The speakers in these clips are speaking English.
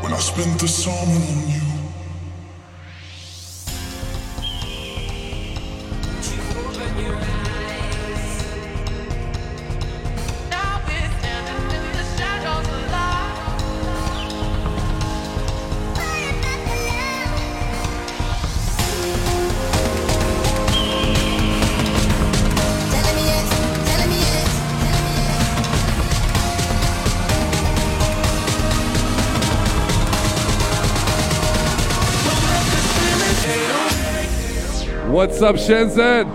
When I spent the summer on you What's up, Shenzhen?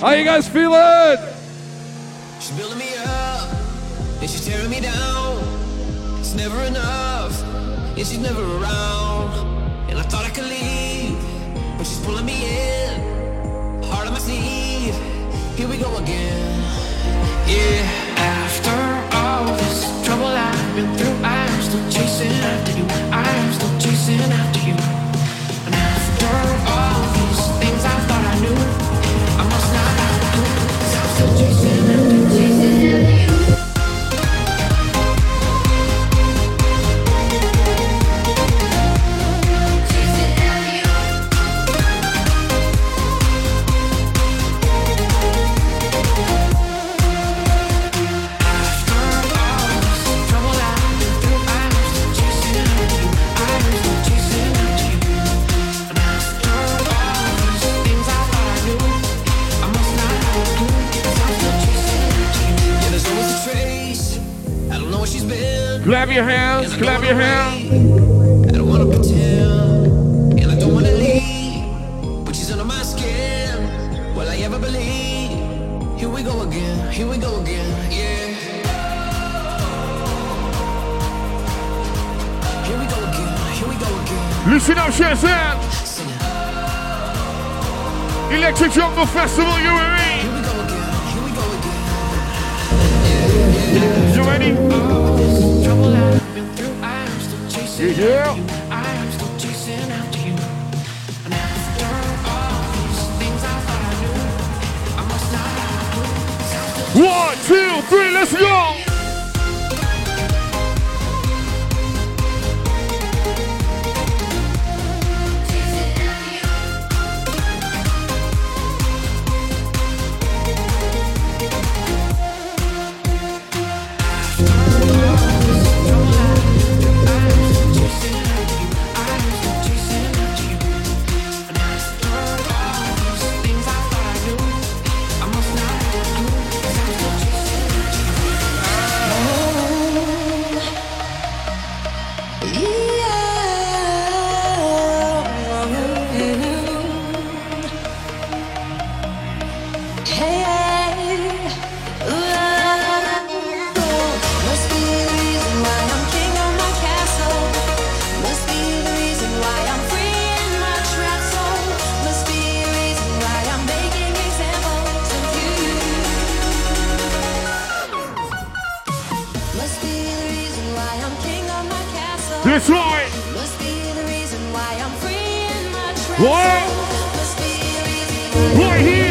How you guys feeling? She's building me up, and she's tearing me down. It's never enough, and she's never around. And I thought I could leave, but she's pulling me in. Heart on my sleeve, here we go again. Yeah. After all this trouble I've been through, I'm still chasing after you. I'm still chasing after you. Clap your hands, clap your hands. I don't wanna pretend, and I don't wanna leave, but she's under my skin. Will I ever believe? Here we go again, here we go again, yeah. Here we go again, here we go again. Listen up, Shenzhen. Electric Jungle Festival, you and me. You ready? Yeah. I'm still chasing after you. And after all these things I thought I knew, I must not have One, two, three, let's go. Right here,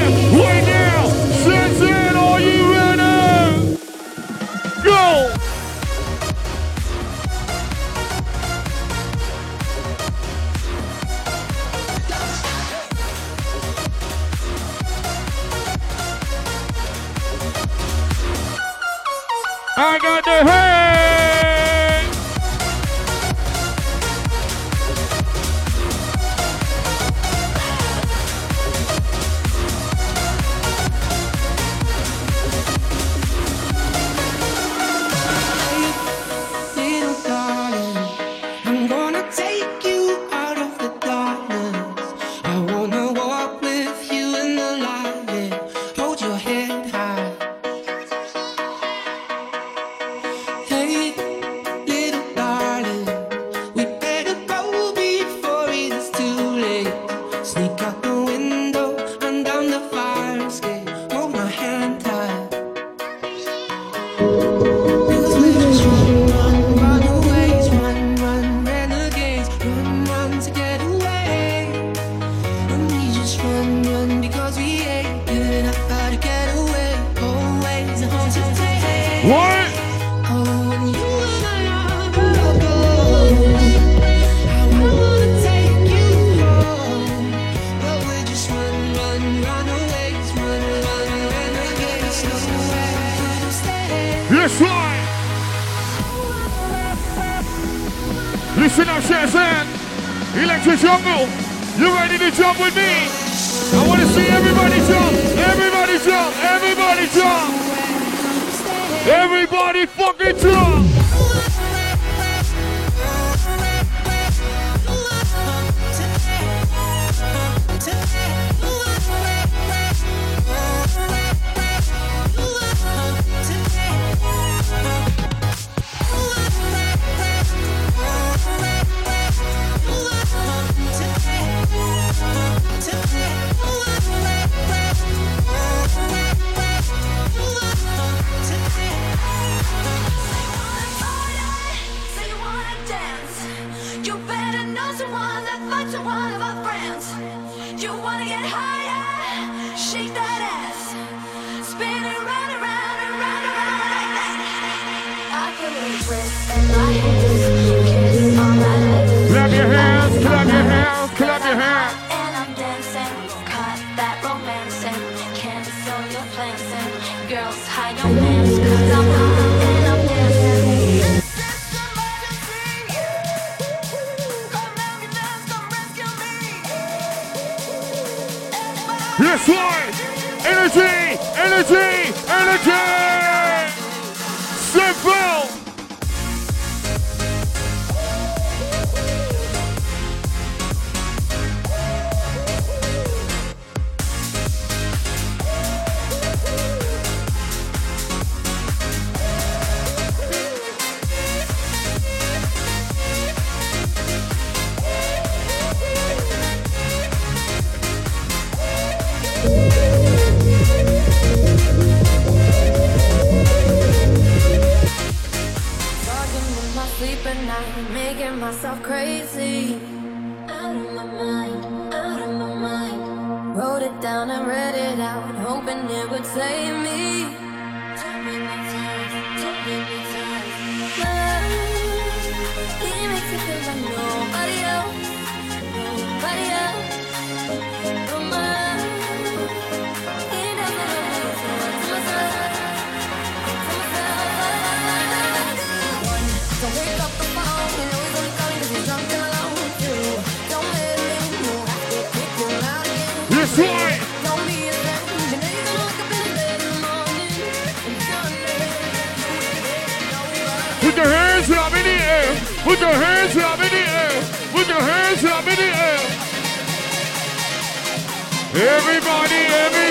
Everybody, everybody.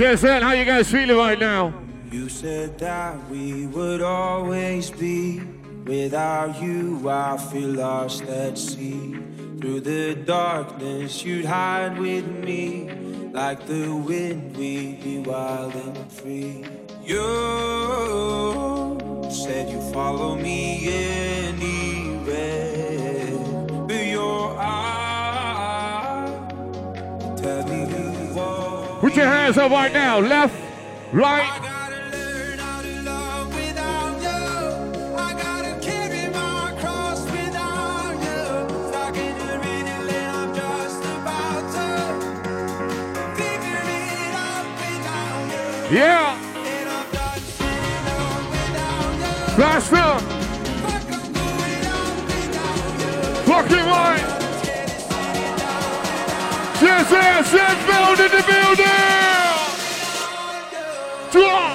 Shazam, how you guys feeling right now? You said that we would always be. Without you, I feel lost at sea. Through the darkness, you'd hide with me. Like the wind, we'd be wild and free. You said you follow me anywhere. hands up right now. Left, right. Yeah. Flash film. Fucking right. Yes, yes, yes, building the building. Yeah!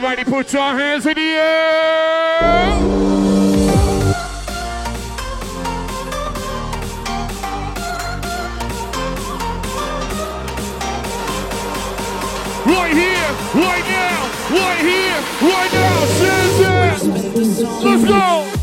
Everybody put your hands in the air. Right here, right now, right here, right now, Let's go!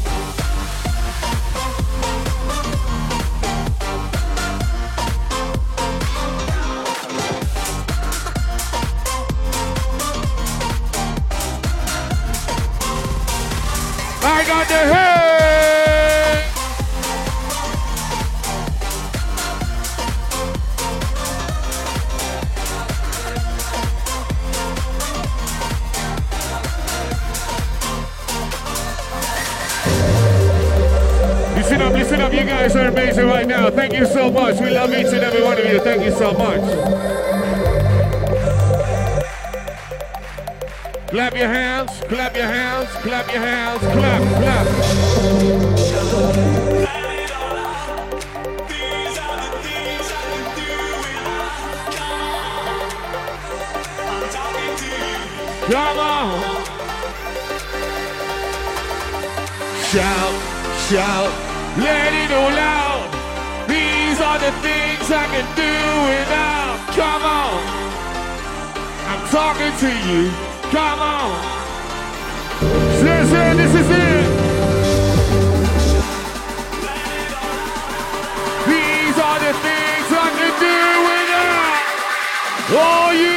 Are the things I can do without. Are you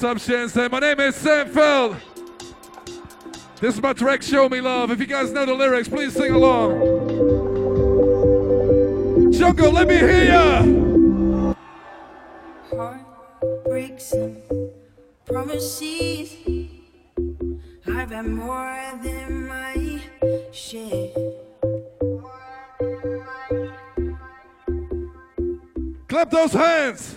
What's up, Shenzhen? My name is Sam Feldt. This is my track, Show Me Love. If you guys know the lyrics, please sing along. Jungle, let me hear ya! Heart breaks and promises. I've had more than my share. Clap those hands!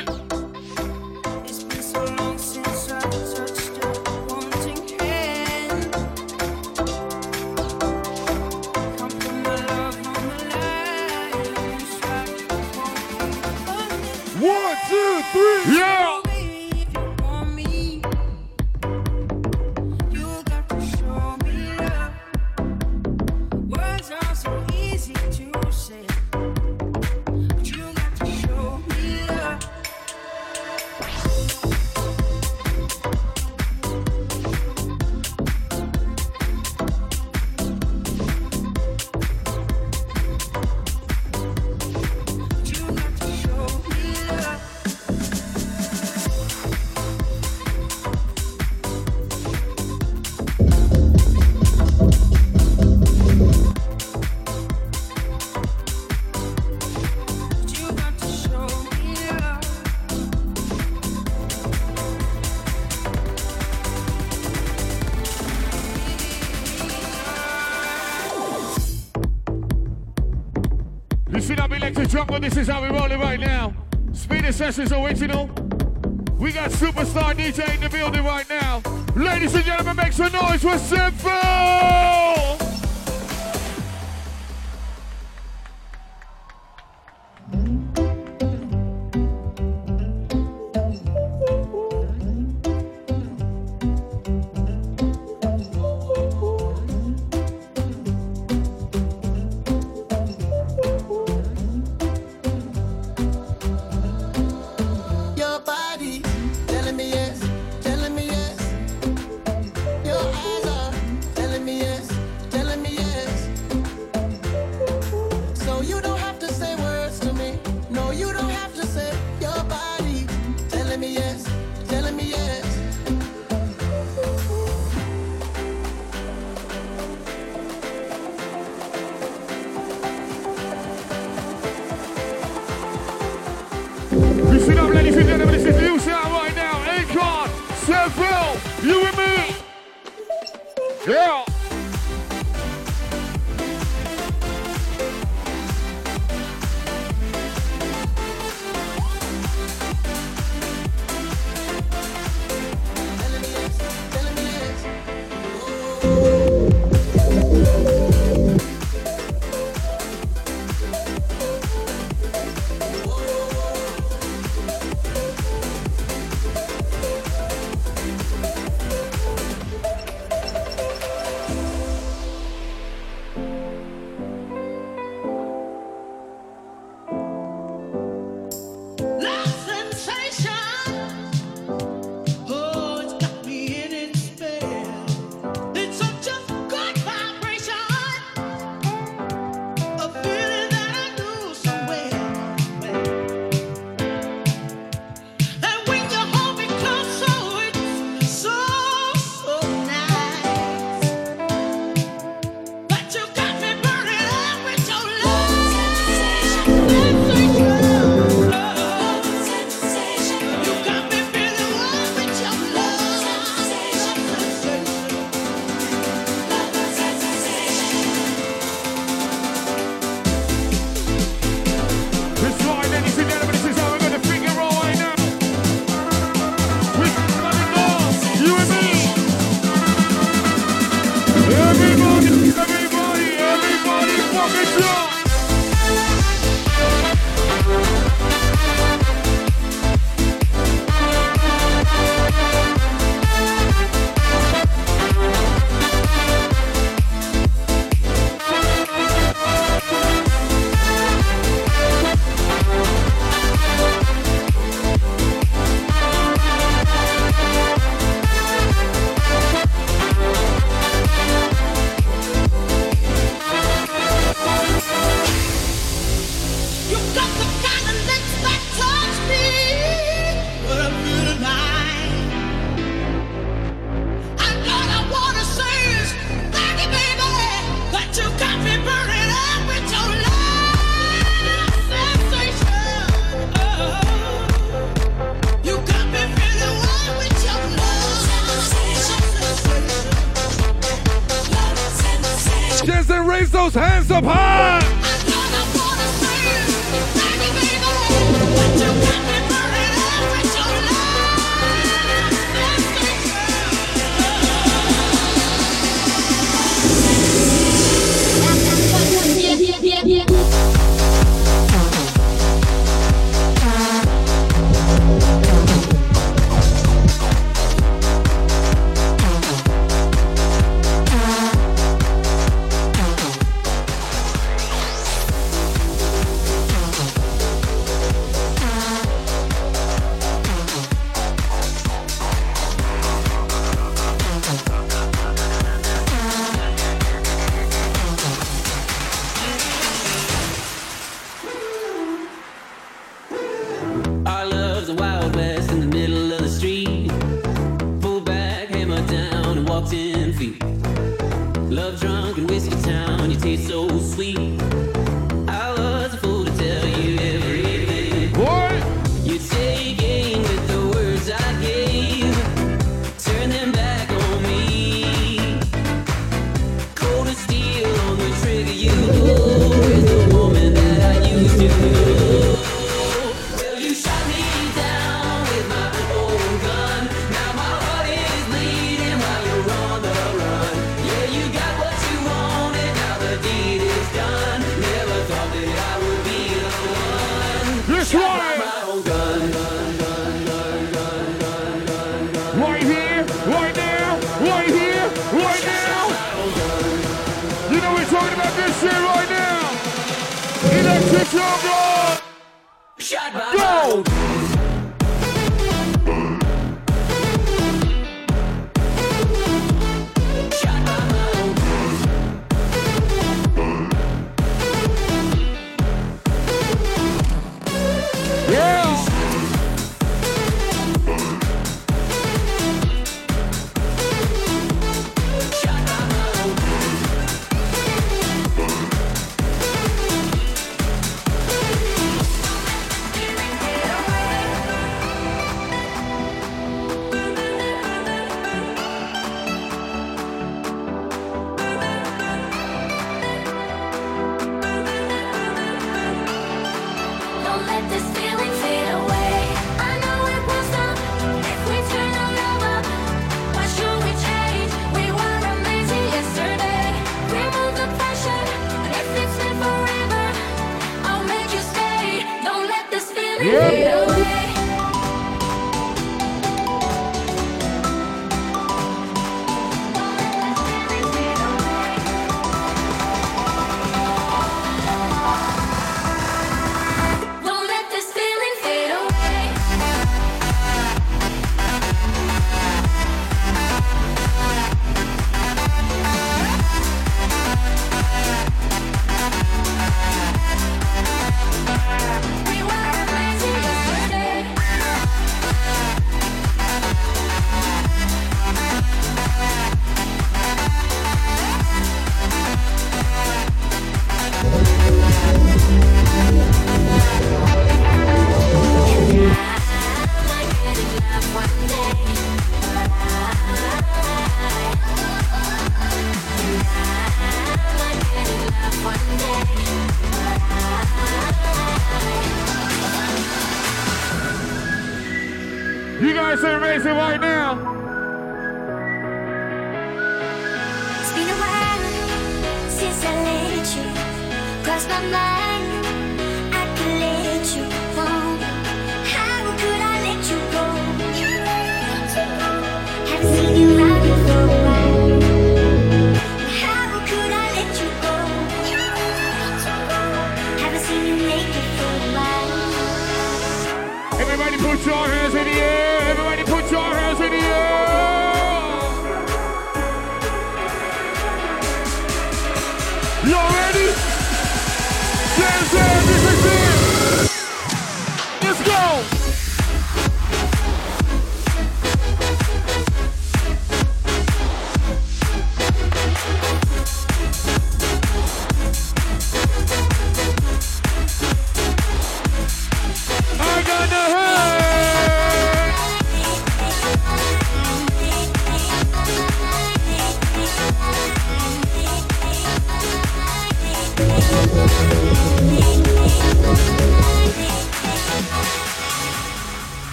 One, two, three! Yeah! This is how we roll it right now. Speed Sessions original. We got superstar DJ in the building right now. Ladies and gentlemen, make some noise for Simple!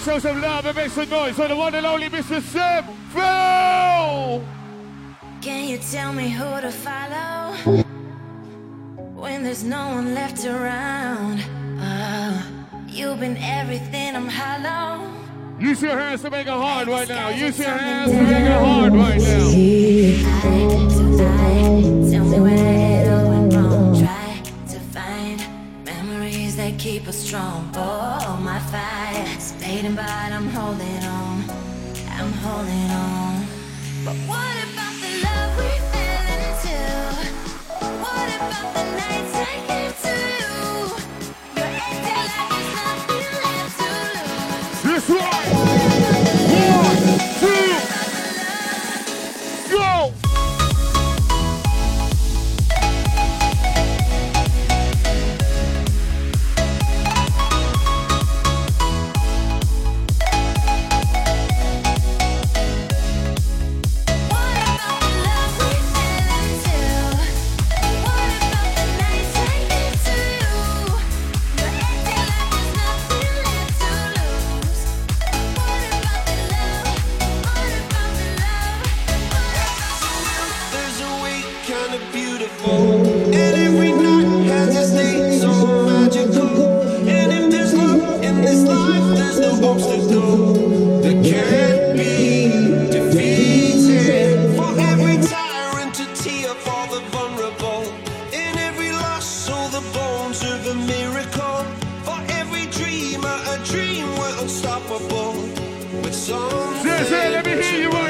Let's show some love and make some noise for the one and only Mr. Sam Feldt! Can you tell me who to follow? When there's no one left around. Uh, you've been everything, I'm hollow. Use your hands to make it hard right now. Use your hands to make it hard right now. Keep us strong, oh my fire fading, but I'm holding on. I'm holding on. But what about the love we fell into? What about the nights I came to you? unstoppable. With some, let me hear you.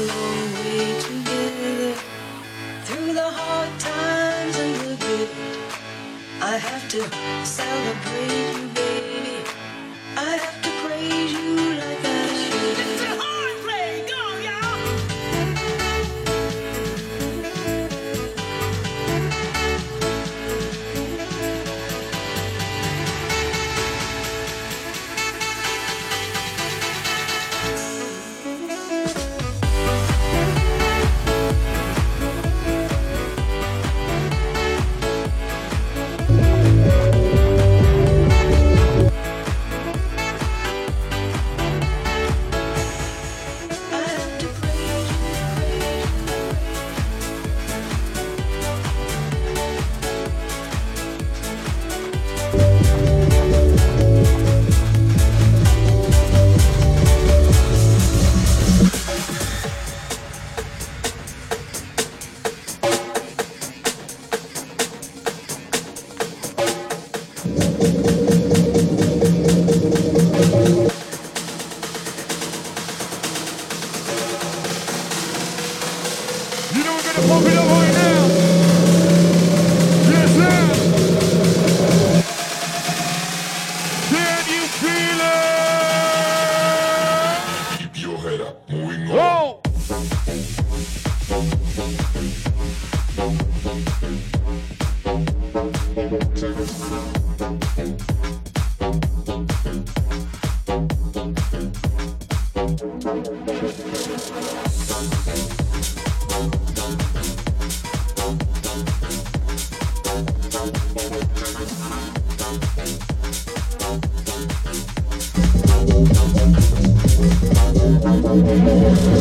Thank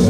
you.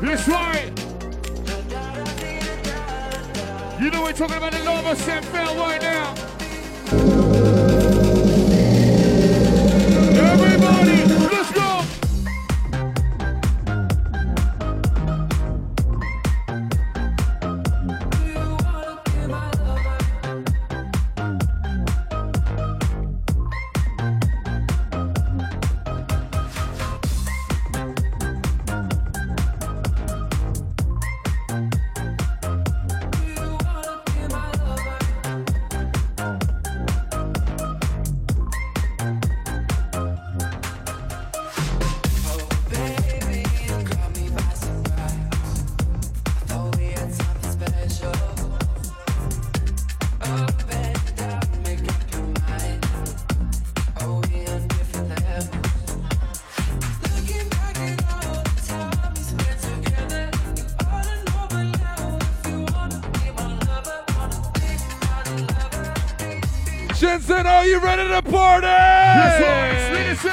This right. You know we're talking about the Nova Sam Bell right now.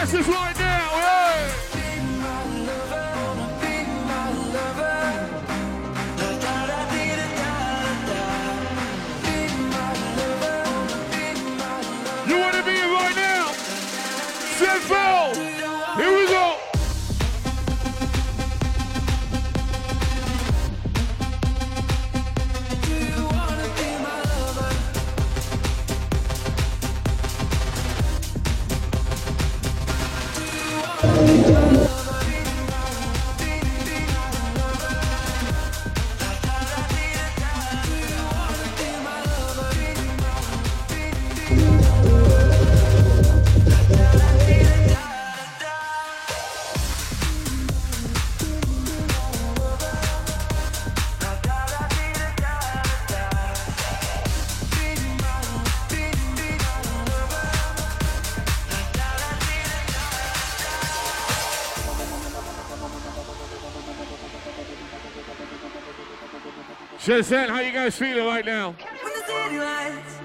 Sessions right Shenzhen, how you guys feeling right now? When the city lights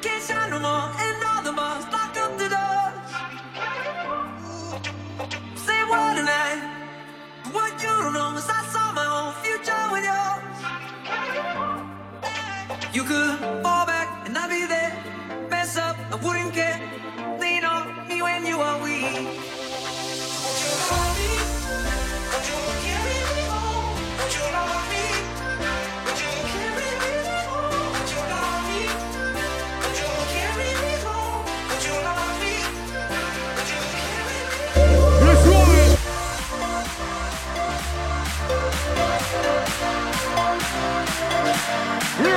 can't shine no more, and all the bars up the doors. Say what? What you don't know is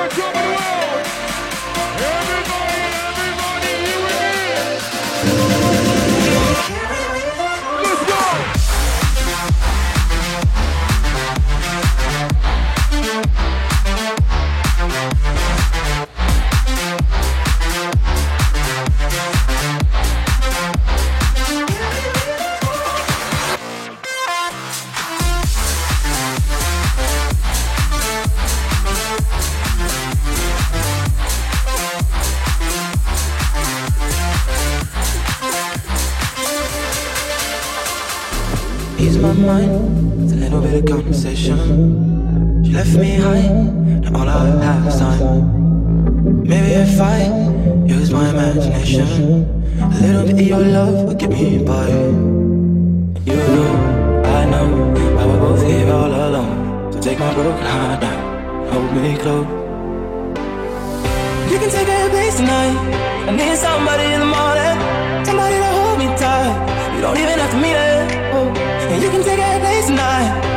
Top of the world. High, now all I have is time. Maybe if I use my imagination, a little bit of your love will get me by. You know, I know, I will both here all alone. So take my broken heart now, hold me close. You can take a place tonight. I need somebody in the morning, somebody to hold me tight. You don't even have to meet it. Oh. And you can take a place tonight.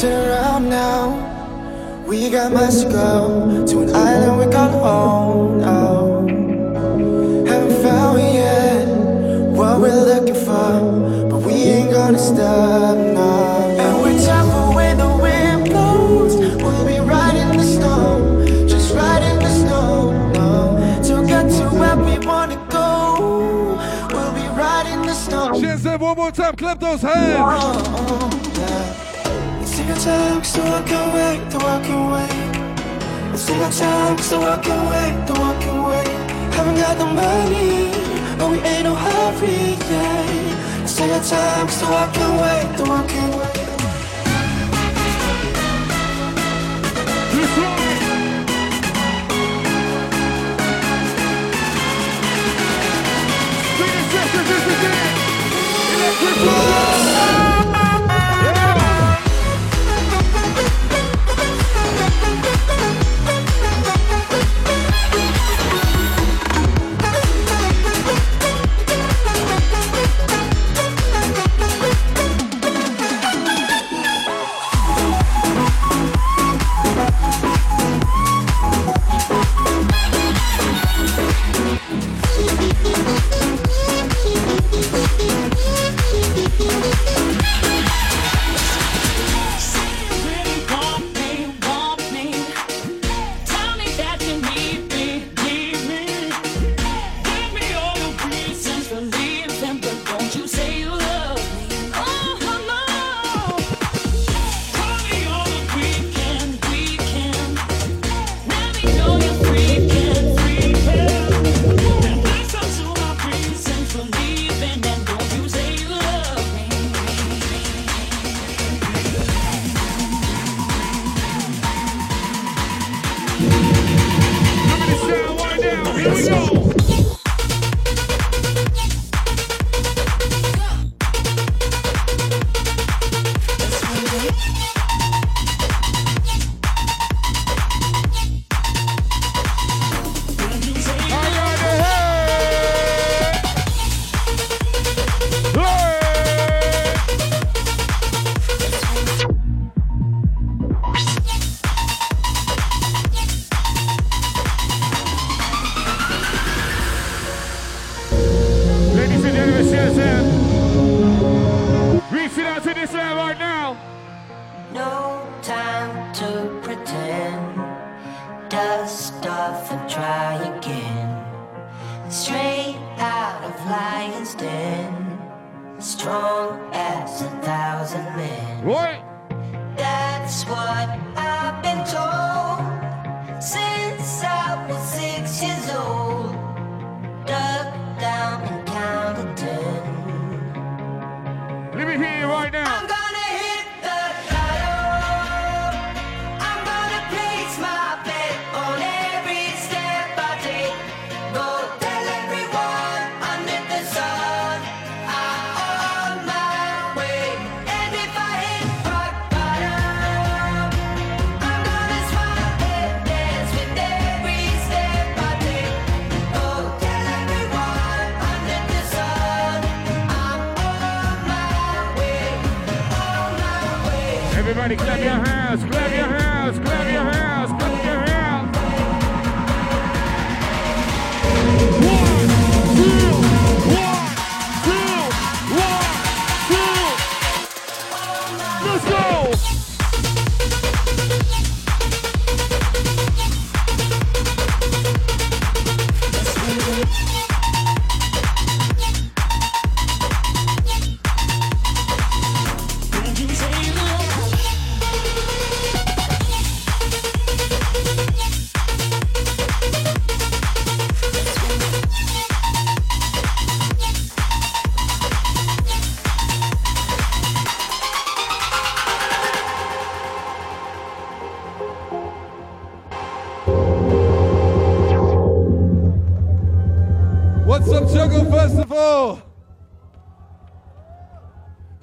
Turn around now. We got miles to go to an island we call home now. Haven't found it yet what we're looking for, but we ain't gonna stop now. And way the wind blows, we'll be riding the snow, just riding the to get to where we wanna go, we'll be riding the snow. Shenzhen, one more time, clap those hands. It's your time, so I can so I can wait. It's your time, so I can wait, I can wait. Haven't got the money, but we ain't no hurry, yeah. It's your time, so I can wait, so I can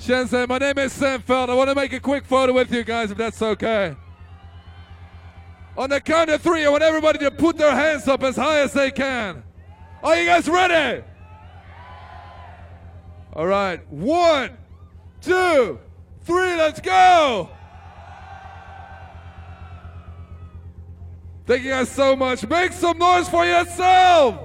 My name is Sam Feldt. I want to make a quick photo with you guys, if that's okay. On the count of three, I want everybody to put their hands up as high as they can. Are you guys ready? All right. One, two, three, let's go. Thank you guys so much. Make some noise for yourself.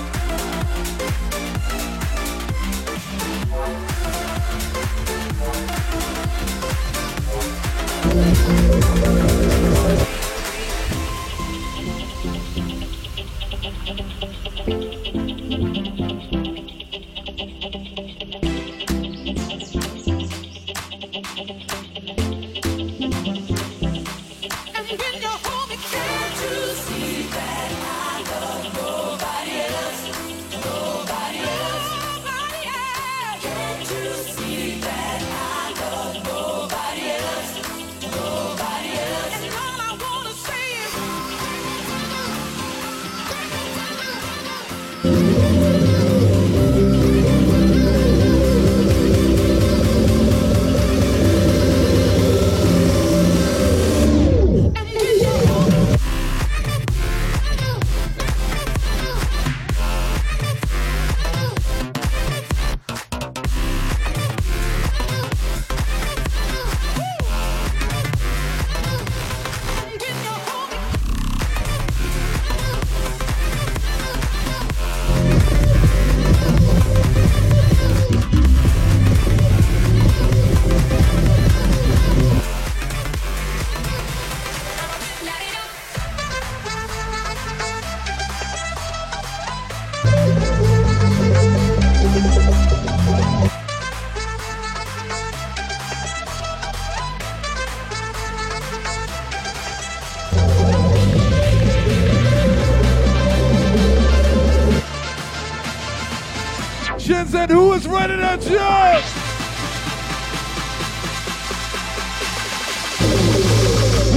is running at you!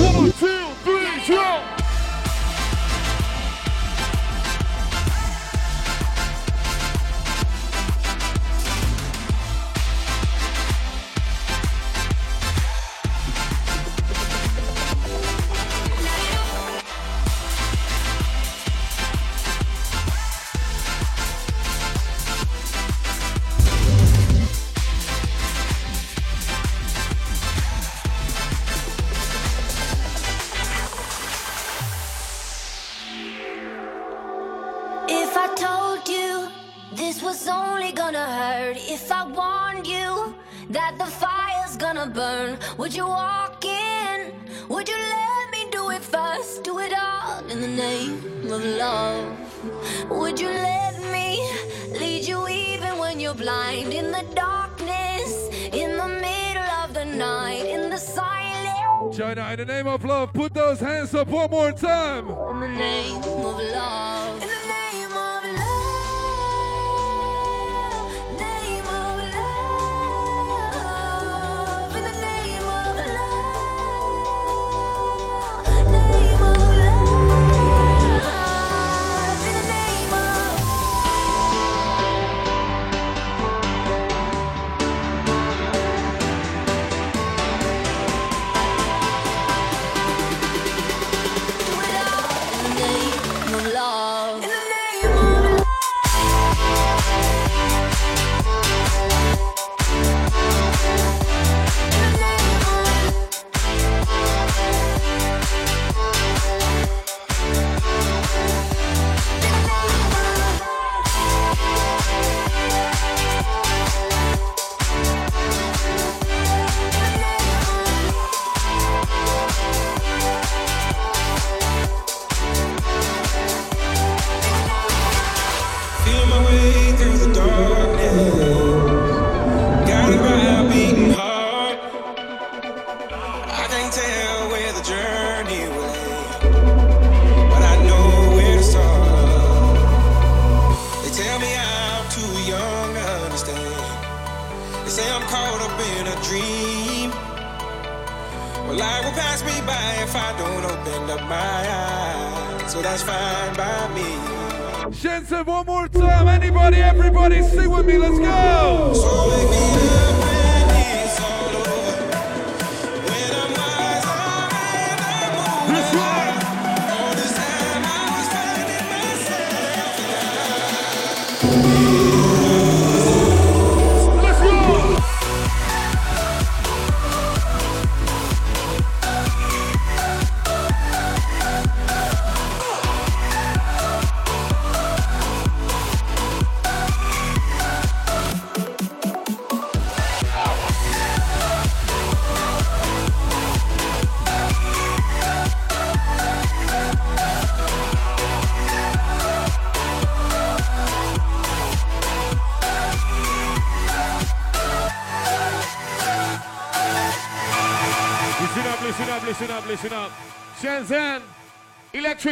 One, two, three, jump! love. Put those hands up one more time.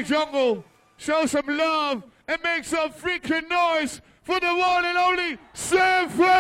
jungle. Show some love and make some freaking noise for the one and only Sam Feldt!